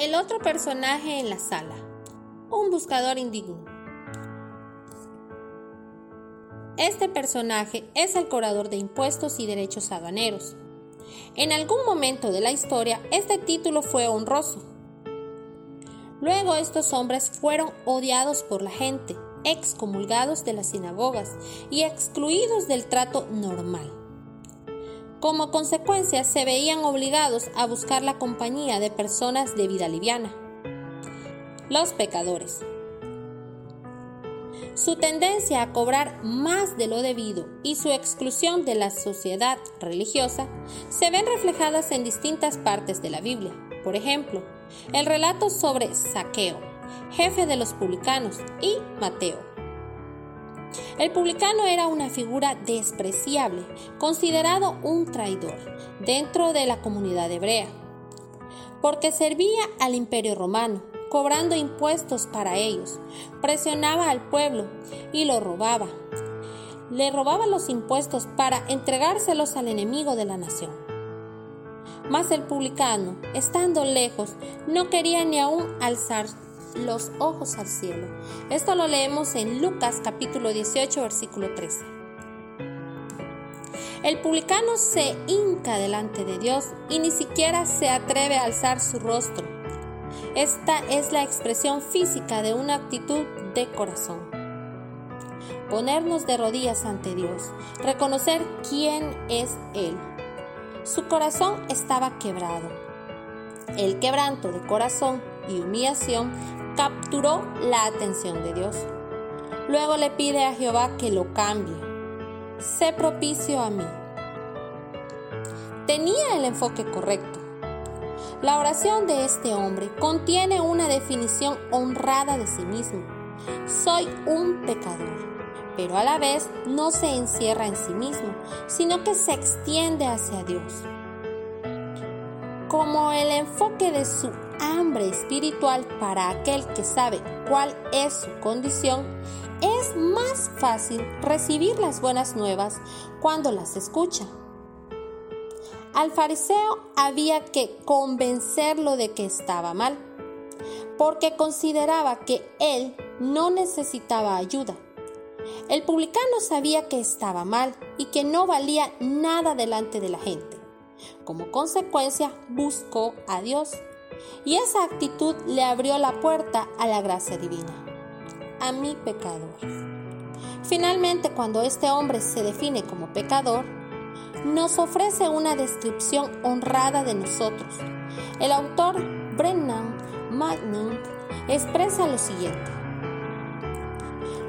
El otro personaje en la sala, un buscador indigno. Este personaje es el cobrador de impuestos y derechos aduaneros. En algún momento de la historia, este título fue honroso. Luego estos hombres fueron odiados por la gente, excomulgados de las sinagogas y excluidos del trato normal. Como consecuencia, se veían obligados a buscar la compañía de personas de vida liviana, los pecadores. Su tendencia a cobrar más de lo debido y su exclusión de la sociedad religiosa se ven reflejadas en distintas partes de la Biblia. Por ejemplo, el relato sobre Saqueo, jefe de los publicanos, y Mateo, el publicano era una figura despreciable, considerado un traidor dentro de la comunidad hebrea, porque servía al imperio romano, cobrando impuestos para ellos, presionaba al pueblo y lo robaba. Le robaba los impuestos para entregárselos al enemigo de la nación. Mas el publicano, estando lejos, no quería ni aún alzar los ojos al cielo. Esto lo leemos en Lucas capítulo 18 versículo 13. El publicano se hinca delante de Dios y ni siquiera se atreve a alzar su rostro. Esta es la expresión física de una actitud de corazón. Ponernos de rodillas ante Dios, reconocer quién es Él. Su corazón estaba quebrado. El quebranto de corazón y humillación capturó la atención de Dios. Luego le pide a Jehová que lo cambie. Sé propicio a mí. Tenía el enfoque correcto. La oración de este hombre contiene una definición honrada de sí mismo. Soy un pecador, pero a la vez no se encierra en sí mismo, sino que se extiende hacia Dios. Como el enfoque de su hambre espiritual para aquel que sabe cuál es su condición, es más fácil recibir las buenas nuevas cuando las escucha. Al fariseo había que convencerlo de que estaba mal, porque consideraba que él no necesitaba ayuda. El publicano sabía que estaba mal y que no valía nada delante de la gente. Como consecuencia, buscó a Dios y esa actitud le abrió la puerta a la gracia divina, a mi pecador. Finalmente, cuando este hombre se define como pecador, nos ofrece una descripción honrada de nosotros. El autor Brennan Manning expresa lo siguiente.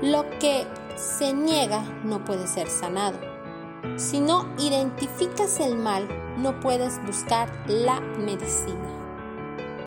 Lo que se niega no puede ser sanado. Si no identificas el mal, no puedes buscar la medicina.